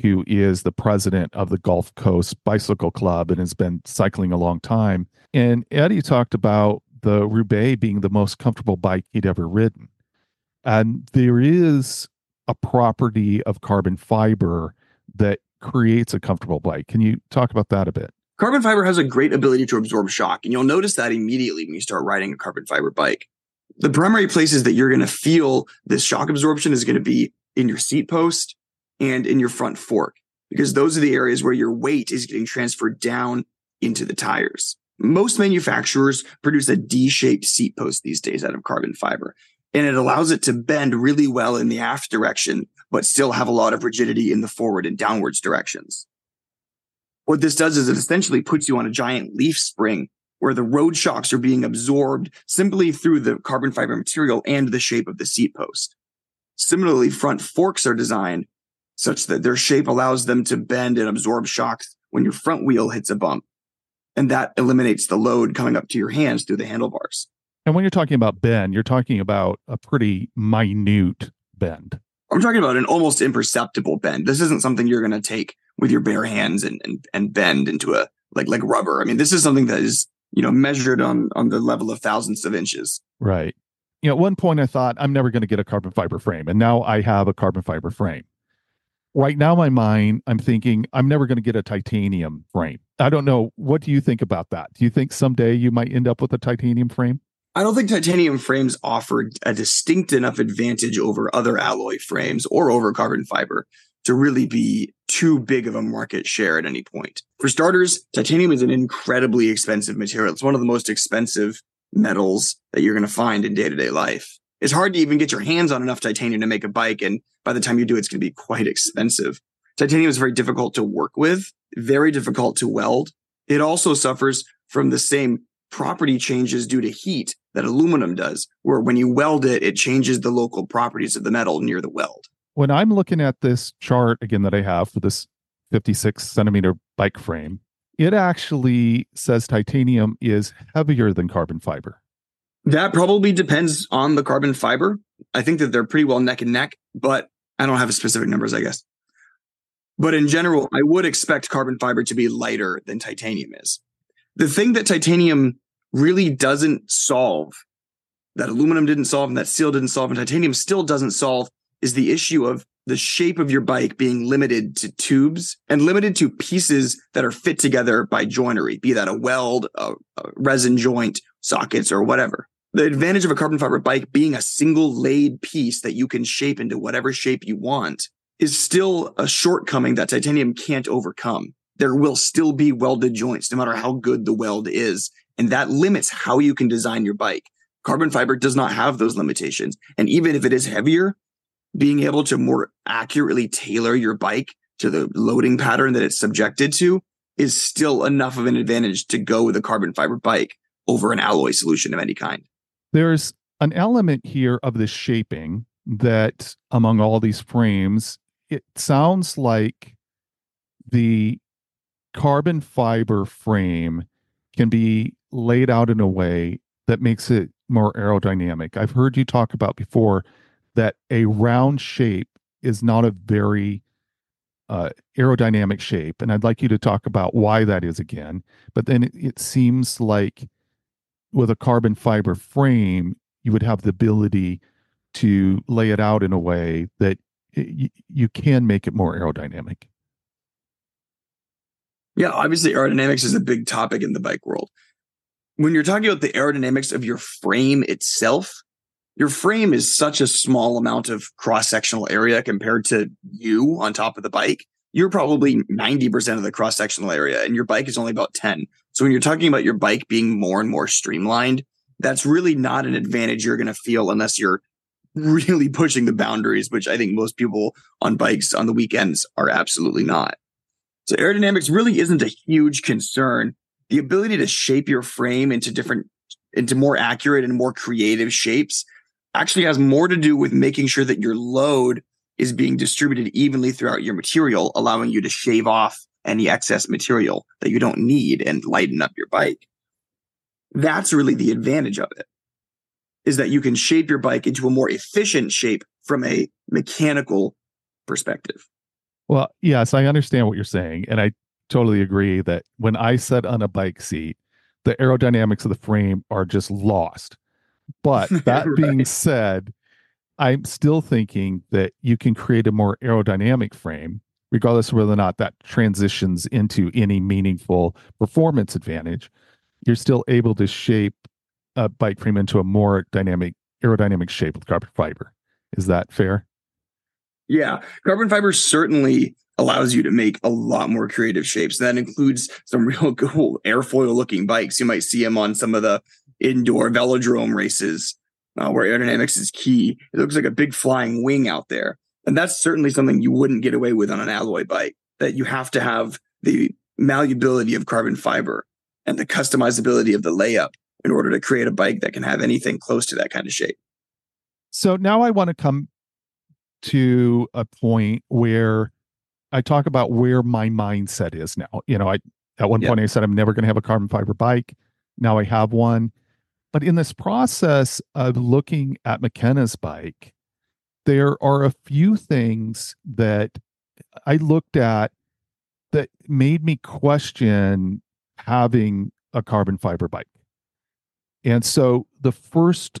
who is the president of the Gulf Coast Bicycle Club and has been cycling a long time. And Eddie talked about the Roubaix being the most comfortable bike he'd ever ridden. And there is a property of carbon fiber that creates a comfortable bike. Can you talk about that a bit? Carbon fiber has a great ability to absorb shock, and you'll notice that immediately when you start riding a carbon fiber bike. The primary places that you're going to feel this shock absorption is going to be in your seat post and in your front fork, because those are the areas where your weight is getting transferred down into the tires. Most manufacturers produce a D shaped seat post these days out of carbon fiber, and it allows it to bend really well in the aft direction, but still have a lot of rigidity in the forward and downwards directions. What this does is it essentially puts you on a giant leaf spring where the road shocks are being absorbed simply through the carbon fiber material and the shape of the seat post. Similarly, front forks are designed such that their shape allows them to bend and absorb shocks when your front wheel hits a bump. And that eliminates the load coming up to your hands through the handlebars. And when you're talking about bend, you're talking about a pretty minute bend. I'm talking about an almost imperceptible bend. This isn't something you're going to take with your bare hands and, and and bend into a like like rubber. I mean, this is something that is you know measured on on the level of thousands of inches. Right. You know, at one point I thought I'm never going to get a carbon fiber frame, and now I have a carbon fiber frame. Right now, my mind, I'm thinking I'm never going to get a titanium frame. I don't know. What do you think about that? Do you think someday you might end up with a titanium frame? I don't think titanium frames offered a distinct enough advantage over other alloy frames or over carbon fiber to really be too big of a market share at any point. For starters, titanium is an incredibly expensive material. It's one of the most expensive metals that you're going to find in day to day life. It's hard to even get your hands on enough titanium to make a bike. And by the time you do, it's going to be quite expensive. Titanium is very difficult to work with, very difficult to weld. It also suffers from the same property changes due to heat that aluminum does, where when you weld it, it changes the local properties of the metal near the weld. When I'm looking at this chart again that I have for this 56 centimeter bike frame, it actually says titanium is heavier than carbon fiber. That probably depends on the carbon fiber. I think that they're pretty well neck and neck, but I don't have specific numbers, I guess. But in general, I would expect carbon fiber to be lighter than titanium is. The thing that titanium really doesn't solve, that aluminum didn't solve, and that steel didn't solve, and titanium still doesn't solve, is the issue of the shape of your bike being limited to tubes and limited to pieces that are fit together by joinery, be that a weld, a, a resin joint, sockets, or whatever. The advantage of a carbon fiber bike being a single laid piece that you can shape into whatever shape you want is still a shortcoming that titanium can't overcome. There will still be welded joints, no matter how good the weld is. And that limits how you can design your bike. Carbon fiber does not have those limitations. And even if it is heavier, being able to more accurately tailor your bike to the loading pattern that it's subjected to is still enough of an advantage to go with a carbon fiber bike over an alloy solution of any kind. There's an element here of the shaping that among all these frames, it sounds like the carbon fiber frame can be laid out in a way that makes it more aerodynamic. I've heard you talk about before that a round shape is not a very uh, aerodynamic shape. And I'd like you to talk about why that is again. But then it, it seems like with a carbon fiber frame, you would have the ability to lay it out in a way that it, you, you can make it more aerodynamic. Yeah, obviously aerodynamics is a big topic in the bike world. When you're talking about the aerodynamics of your frame itself, your frame is such a small amount of cross sectional area compared to you on top of the bike. You're probably 90% of the cross sectional area and your bike is only about 10. So when you're talking about your bike being more and more streamlined, that's really not an advantage you're going to feel unless you're really pushing the boundaries, which I think most people on bikes on the weekends are absolutely not. So aerodynamics really isn't a huge concern. The ability to shape your frame into different, into more accurate and more creative shapes actually has more to do with making sure that your load is being distributed evenly throughout your material, allowing you to shave off any excess material that you don't need and lighten up your bike. That's really the advantage of it is that you can shape your bike into a more efficient shape from a mechanical perspective. Well, yes, I understand what you're saying. And I totally agree that when I sit on a bike seat, the aerodynamics of the frame are just lost. But that right. being said, I'm still thinking that you can create a more aerodynamic frame, regardless of whether or not that transitions into any meaningful performance advantage. You're still able to shape a bike frame into a more dynamic aerodynamic shape with carbon fiber. Is that fair? Yeah, carbon fiber certainly allows you to make a lot more creative shapes. That includes some real cool airfoil looking bikes. You might see them on some of the indoor velodrome races uh, where aerodynamics is key. It looks like a big flying wing out there. And that's certainly something you wouldn't get away with on an alloy bike, that you have to have the malleability of carbon fiber and the customizability of the layup in order to create a bike that can have anything close to that kind of shape. So now I want to come to a point where I talk about where my mindset is now. You know, I at one point I said I'm never going to have a carbon fiber bike. Now I have one. But in this process of looking at McKenna's bike, there are a few things that I looked at that made me question having a carbon fiber bike. And so the first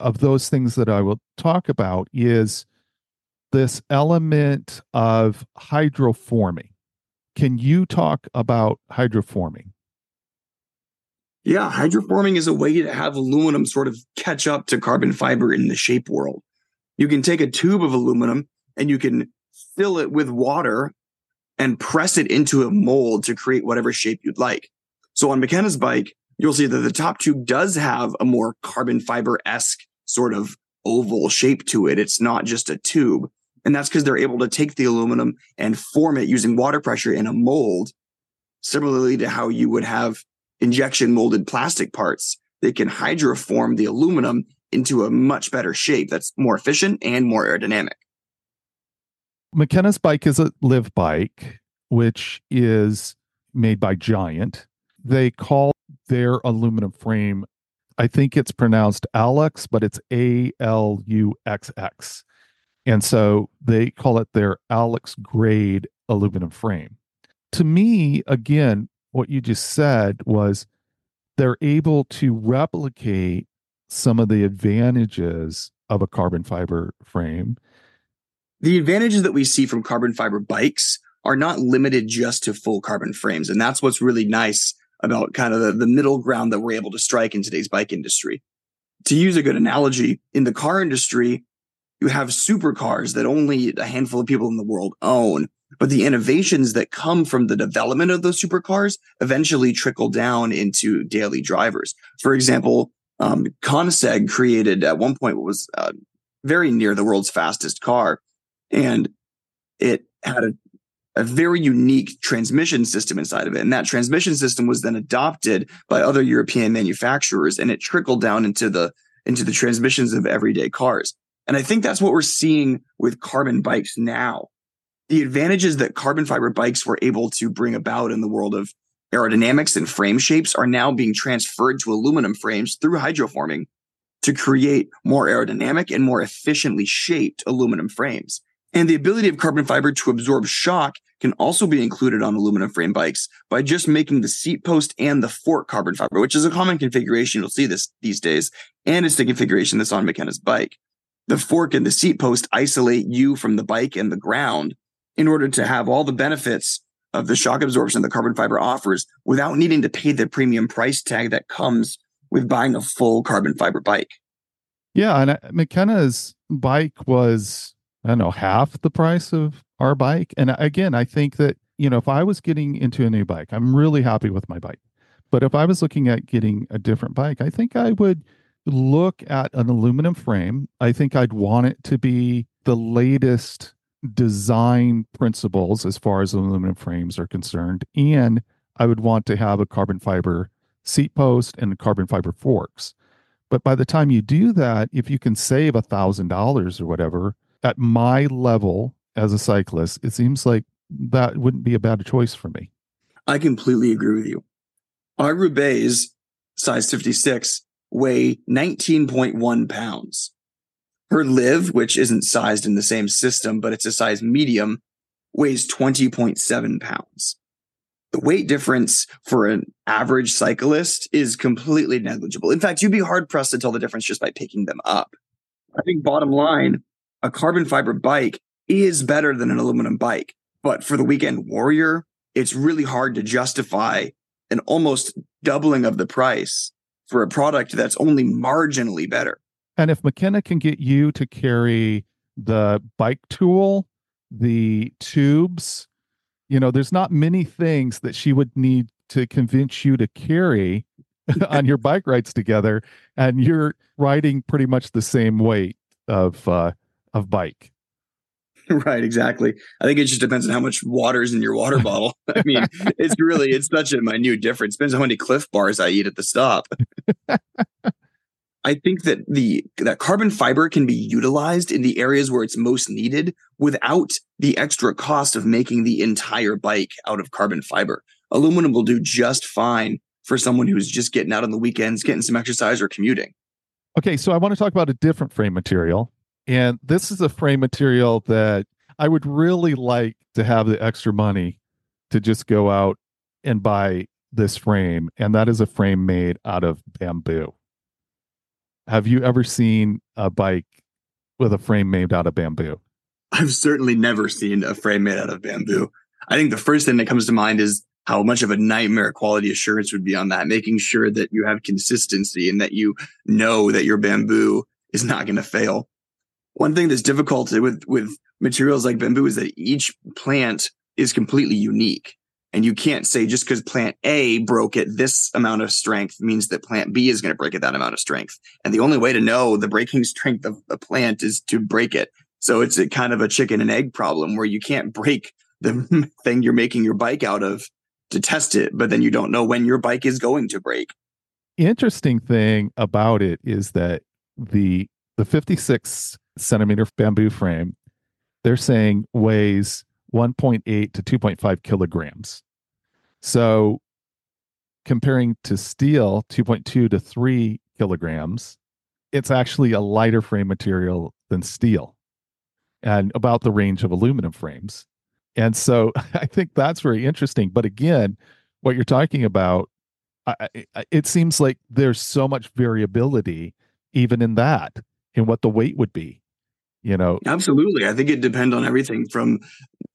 of those things that I will talk about is this element of hydroforming. Can you talk about hydroforming? Yeah, hydroforming is a way to have aluminum sort of catch up to carbon fiber in the shape world. You can take a tube of aluminum and you can fill it with water and press it into a mold to create whatever shape you'd like. So on McKenna's bike, you'll see that the top tube does have a more carbon fiber esque sort of oval shape to it. It's not just a tube. And that's because they're able to take the aluminum and form it using water pressure in a mold, similarly to how you would have injection molded plastic parts. They can hydroform the aluminum into a much better shape that's more efficient and more aerodynamic. McKenna's bike is a Liv bike, which is made by Giant. They call their aluminum frame. I think it's pronounced Alex, but it's A L U X X. And so they call it their Alex grade aluminum frame. To me, again, what you just said was they're able to replicate some of the advantages of a carbon fiber frame. The advantages that we see from carbon fiber bikes are not limited just to full carbon frames. And that's what's really nice about kind of the, the middle ground that we're able to strike in today's bike industry. To use a good analogy, in the car industry, you have supercars that only a handful of people in the world own. But the innovations that come from the development of those supercars eventually trickle down into daily drivers. For example, um, Koenigsegg created at one point what was uh, very near the world's fastest car, and it had a a very unique transmission system inside of it. And that transmission system was then adopted by other European manufacturers and it trickled down into the into the transmissions of everyday cars. And I think that's what we're seeing with carbon bikes now. The advantages that carbon fiber bikes were able to bring about in the world of aerodynamics and frame shapes are now being transferred to aluminum frames through hydroforming to create more aerodynamic and more efficiently shaped aluminum frames. And the ability of carbon fiber to absorb shock can also be included on aluminum frame bikes by just making the seat post and the fork carbon fiber, which is a common configuration. You'll see this these days. And it's the configuration that's on McKenna's bike. The fork and the seat post isolate you from the bike and the ground in order to have all the benefits of the shock absorption the carbon fiber offers without needing to pay the premium price tag that comes with buying a full carbon fiber bike. Yeah, and uh, McKenna's bike was I don't know half the price of our bike, and again, I think that you know if I was getting into a new bike, I'm really happy with my bike, but if I was looking at getting a different bike, I think I would look at an aluminum frame. I think I'd want it to be the latest design principles as far as aluminum frames are concerned. And I would want to have a carbon fiber seat post and carbon fiber forks. But by the time you do that, if you can save a thousand dollars or whatever, at my level as a cyclist, it seems like that wouldn't be a bad choice for me. I completely agree with you. Our Roubaix size 56 weigh 19.1 pounds. Her Liv, which isn't sized in the same system, but it's a size medium, weighs 20.7 pounds. The weight difference for an average cyclist is completely negligible. In fact, you'd be hard pressed to tell the difference just by picking them up. I think bottom line, a carbon fiber bike is better than an aluminum bike. But for the weekend warrior, it's really hard to justify an almost doubling of the price for a product that's only marginally better. And if McKenna can get you to carry the bike tool, the tubes, you know, there's not many things that she would need to convince you to carry on your bike rides together. And you're riding pretty much the same weight of uh, of bike. Right, exactly. I think it just depends on how much water's in your water bottle. I mean, it's really it's such a minute difference. Depends on how many Clif bars I eat at the stop. I think that the that carbon fiber can be utilized in the areas where it's most needed without the extra cost of making the entire bike out of carbon fiber. Aluminum will do just fine for someone who's just getting out on the weekends, getting some exercise or commuting. Okay, so I want to talk about a different frame material. And this is a frame material that I would really like to have the extra money to just go out and buy this frame. And that is a frame made out of bamboo. Have you ever seen a bike with a frame made out of bamboo? I've certainly never seen a frame made out of bamboo. I think the first thing that comes to mind is how much of a nightmare quality assurance would be on that, making sure that you have consistency and that you know that your bamboo is not going to fail. One thing that's difficult with, with materials like bamboo is that each plant is completely unique. And you can't say just because plant A broke at this amount of strength means that plant B is going to break at that amount of strength. And the only way to know the breaking strength of a plant is to break it. So it's a kind of a chicken and egg problem where you can't break the thing you're making your bike out of to test it, but then you don't know when your bike is going to break. Interesting thing about it is that the the 56 centimeter bamboo frame, they're saying weighs 1.8 to 2.5 kilograms. So comparing to steel, 2.2 to 3 kilograms, it's actually a lighter frame material than steel and about the range of aluminum frames. And so I think that's very interesting. But again, what you're talking about, I, I, it seems like there's so much variability even in that, in what the weight would be you know? Absolutely. I think it depends on everything from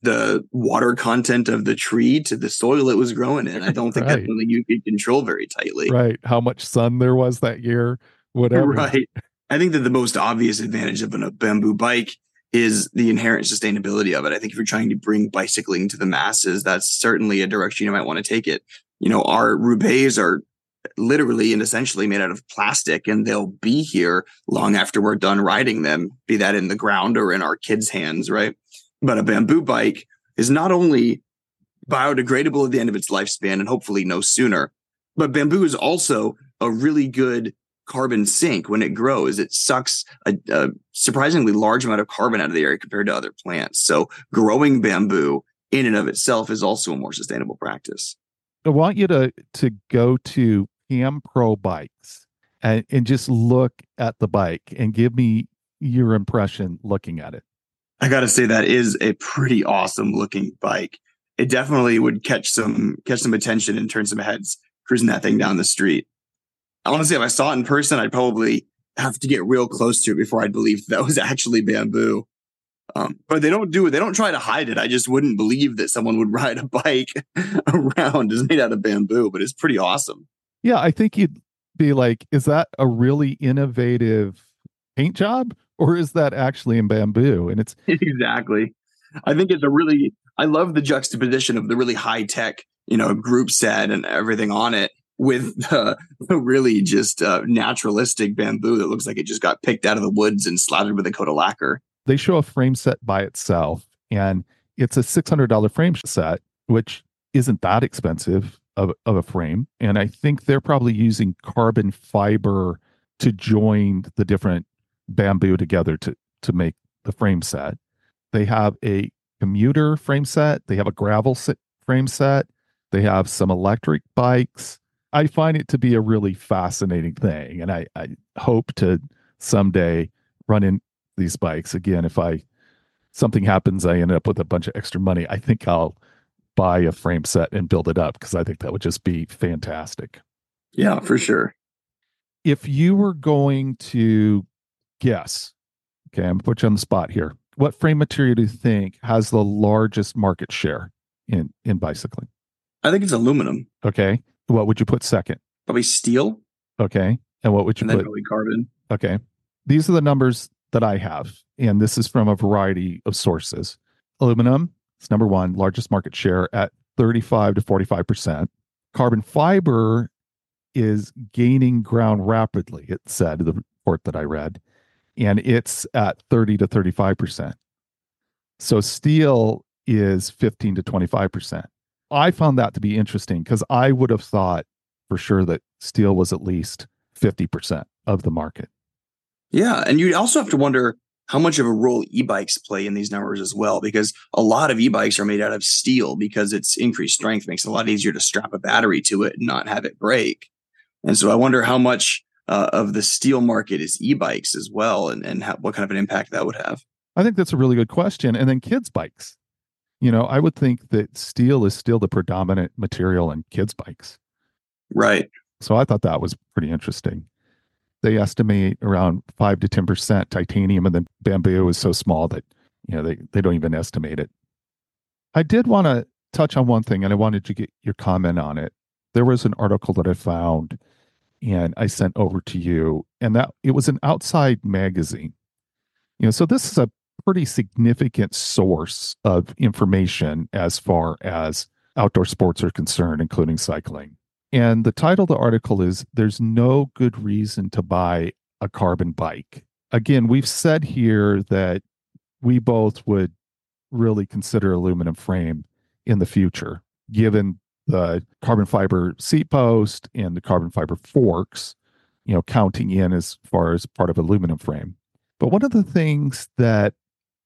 the water content of the tree to the soil it was growing in. I don't think right. that's something you can control very tightly. Right. How much sun there was that year whatever. Right. I think that the most obvious advantage of a bamboo bike is the inherent sustainability of it. I think if you're trying to bring bicycling to the masses that's certainly a direction you might want to take it. You know our roubaix are literally and essentially made out of plastic and they'll be here long after we're done riding them, be that in the ground or in our kids' hands, right? But a bamboo bike is not only biodegradable at the end of its lifespan and hopefully no sooner, but bamboo is also a really good carbon sink when it grows. It sucks a, a surprisingly large amount of carbon out of the air compared to other plants. So growing bamboo in and of itself is also a more sustainable practice. I want you to to go to Cam Pro Bikes and, and just look at the bike and give me your impression looking at it. I got to say that is a pretty awesome looking bike. It definitely would catch some catch some attention and turn some heads cruising that thing down the street. Honestly, if I saw it in person, I'd probably have to get real close to it before I'd believe that was actually bamboo. Um, but they don't do it. They don't try to hide it. I just wouldn't believe that someone would ride a bike around is made out of bamboo, but it's pretty awesome. Yeah, I think you'd be like, is that a really innovative paint job or is that actually in bamboo? And it's exactly. I think it's a really I love the juxtaposition of the really high tech, you know, group set and everything on it with the, really just uh, naturalistic bamboo that looks like it just got picked out of the woods and slathered with a coat of lacquer. They show a frame set by itself, and it's a $600 frame set, which isn't that expensive of, of a frame. And I think they're probably using carbon fiber to join the different bamboo together to, to make the frame set. They have a commuter frame set, they have a gravel frame set, they have some electric bikes. I find it to be a really fascinating thing. And I, I hope to someday run in these bikes again. If I something happens, I end up with a bunch of extra money. I think I'll buy a frame set and build it up because I think that would just be fantastic. Yeah, for sure. If you were going to guess, okay, I'm gonna put you on the spot here. What frame material do you think has the largest market share in in bicycling? I think it's aluminum. Okay. What would you put second? Probably steel. Okay. And what would you and put? probably carbon. Okay. These are the numbers that I have, and this is from a variety of sources. Aluminum is number one, largest market share at 35 to 45%. Carbon fiber is gaining ground rapidly, it said, the report that I read, and it's at 30 to 35%. So steel is 15 to 25%. I found that to be interesting because I would have thought for sure that steel was at least 50% of the market. Yeah. And you also have to wonder how much of a role e-bikes play in these numbers as well, because a lot of e-bikes are made out of steel because its increased strength makes it a lot easier to strap a battery to it and not have it break. And so I wonder how much uh, of the steel market is e-bikes as well, and, and how, what kind of an impact that would have. I think that's a really good question. And then kids' bikes. You know, I would think that steel is still the predominant material in kids' bikes. Right. So I thought that was pretty interesting. They estimate around five to ten percent titanium, and then bamboo is so small that you know they, they don't even estimate it. I did want to touch on one thing, and I wanted to get your comment on it. There was an article that I found and I sent over to you, and that it was an outside magazine. You know, so this is a pretty significant source of information as far as outdoor sports are concerned, including cycling. And the title of the article is There's No Good Reason to Buy a Carbon Bike. Again, we've said here that we both would really consider aluminum frame in the future, given the carbon fiber seat post and the carbon fiber forks, you know, counting in as far as part of aluminum frame. But one of the things that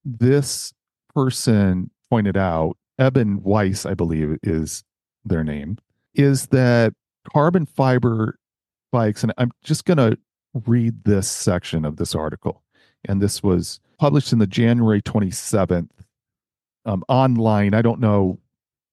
this person pointed out, Eben Weiss, I believe is their name, is that carbon fiber bikes, and I'm just going to read this section of this article. And this was published in the January 27th um, online. I don't know,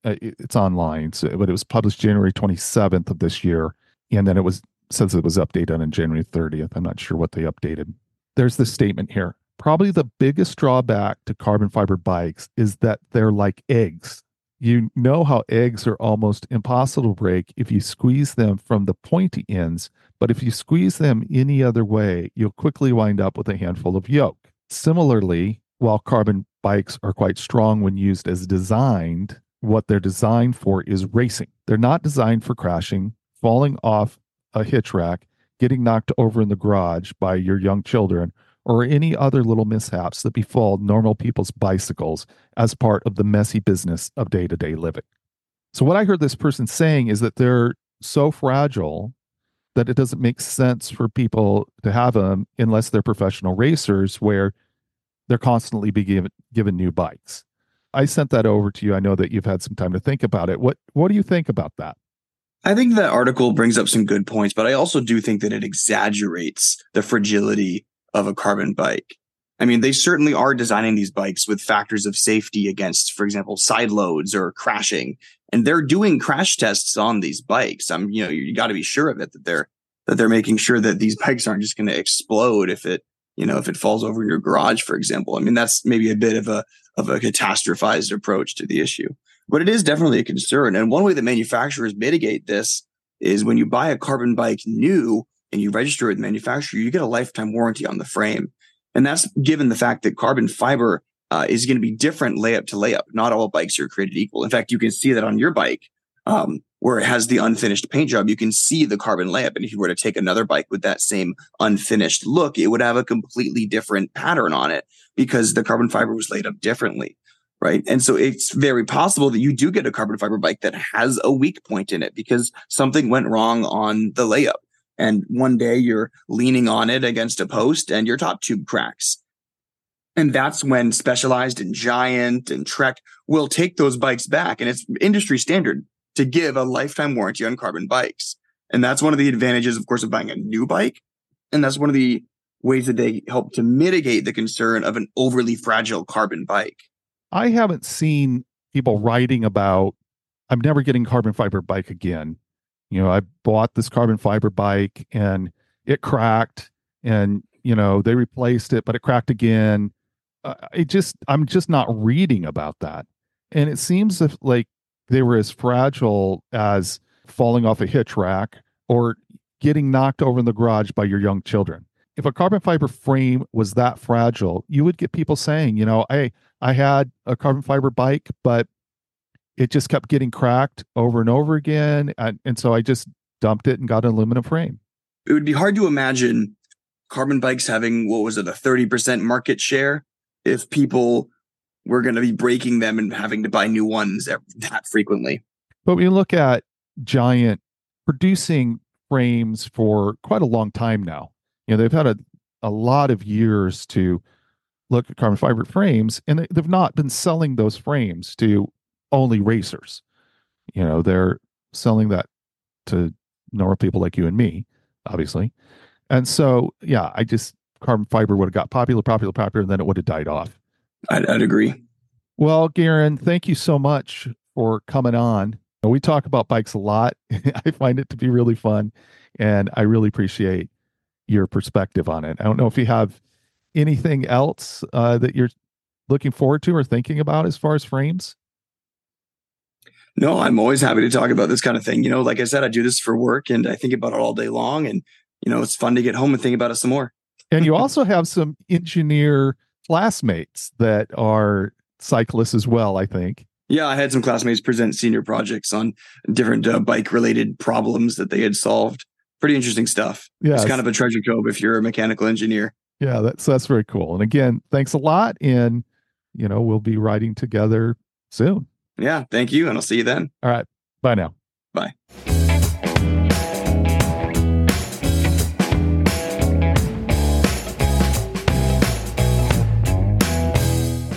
uh, it's online, so, but it was published January 27th of this year. And then it was says it was updated on January 30th. I'm not sure what they updated. There's this statement here probably the biggest drawback to carbon fiber bikes is that they're like eggs. You know how eggs are almost impossible to break if you squeeze them from the pointy ends, but if you squeeze them any other way, you'll quickly wind up with a handful of yolk. Similarly, while carbon bikes are quite strong when used as designed, what they're designed for is racing. They're not designed for crashing, falling off a hitch rack, getting knocked over in the garage by your young children, or any other little mishaps that befall normal people's bicycles as part of the messy business of day to day living. So, what I heard this person saying is that they're so fragile that it doesn't make sense for people to have them unless they're professional racers where they're constantly being given, given new bikes. I sent that over to you. I know that you've had some time to think about it. What what do you think about that? I think that article brings up some good points, but I also do think that it exaggerates the fragility of a carbon bike. I mean, they certainly are designing these bikes with factors of safety against, for example, side loads or crashing. And they're doing crash tests on these bikes. I'm, you know, you got to be sure of it that they're that they're making sure that these bikes aren't just going to explode if it you know, if it falls over in your garage, for example. I mean, that's maybe a bit of a of a catastrophized approach to the issue. But it is definitely a concern. And one way that manufacturers mitigate this is when you buy a carbon bike new and you register with the manufacturer, you get a lifetime warranty on the frame. And that's given the fact that carbon fiber uh, is going to be different layup to layup. Not all bikes are created equal. In fact, you can see that on your bike um, where it has the unfinished paint job. You can see the carbon layup. And if you were to take another bike with that same unfinished look, it would have a completely different pattern on it because the carbon fiber was laid up differently. Right. And so it's very possible that you do get a carbon fiber bike that has a weak point in it because something went wrong on the layup. And one day you're leaning on it against a post and your top tube cracks. And that's when Specialized and Giant and Trek will take those bikes back. And it's industry standard to give a lifetime warranty on carbon bikes. And that's one of the advantages, of course, of buying a new bike. And that's one of the ways that they help to mitigate the concern of an overly fragile carbon bike. I haven't seen people writing about, I'm never getting carbon fiber bike again. You know, I bought this carbon fiber bike and it cracked and, you know, they replaced it, but it cracked again uh, it just I'm just not reading about that. And it seems if like they were as fragile as falling off a hitch rack or getting knocked over in the garage by your young children. If a carbon fiber frame was that fragile, you would get people saying, you know, hey, I had a carbon fiber bike, but it just kept getting cracked over and over again. And, and so I just dumped it and got an aluminum frame. It would be hard to imagine carbon bikes having, what was it, a 30% market share if people were going to be breaking them and having to buy new ones that frequently. But we look at Giant producing frames for quite a long time now. You know, they've had a, a lot of years to look at carbon fiber frames, and they've not been selling those frames to only racers. You know, they're selling that to normal people like you and me, obviously. And so, yeah, I just carbon fiber would have got popular, popular, popular, and then it would have died off. I'd, I'd agree. Well, Garren, thank you so much for coming on. We talk about bikes a lot. I find it to be really fun, and I really appreciate your perspective on it. I don't know if you have anything else uh, that you're looking forward to or thinking about as far as frames. No, I'm always happy to talk about this kind of thing. You know, like I said, I do this for work and I think about it all day long. And, you know, it's fun to get home and think about it some more and you also have some engineer classmates that are cyclists as well, I think. Yeah, I had some classmates present senior projects on different uh, bike related problems that they had solved. Pretty interesting stuff. Yeah, it's kind of a treasure trove if you're a mechanical engineer. Yeah, that's that's very cool. And again, thanks a lot. And you know, we'll be riding together soon. Yeah, thank you, and I'll see you then. All right. Bye now. Bye.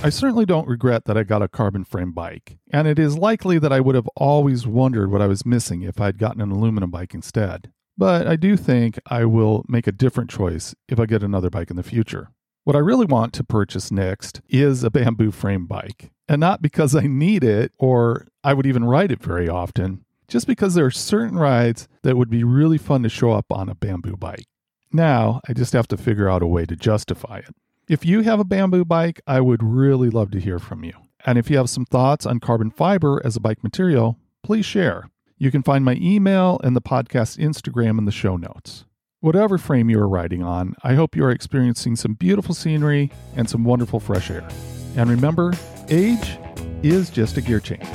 I certainly don't regret that I got a carbon frame bike, and it is likely that I would have always wondered what I was missing if I'd gotten an aluminum bike instead. But I do think I will make a different choice if I get another bike in the future. What I really want to purchase next is a bamboo frame bike, and not because I need it or I would even ride it very often, just because there are certain rides that would be really fun to show up on a bamboo bike. Now, I just have to figure out a way to justify it. If you have a bamboo bike, I would really love to hear from you. And if you have some thoughts on carbon fiber as a bike material, please share. You can find my email and the podcast Instagram in the show notes. Whatever frame you are riding on, I hope you are experiencing some beautiful scenery and some wonderful fresh air. And remember, age is just a gear change.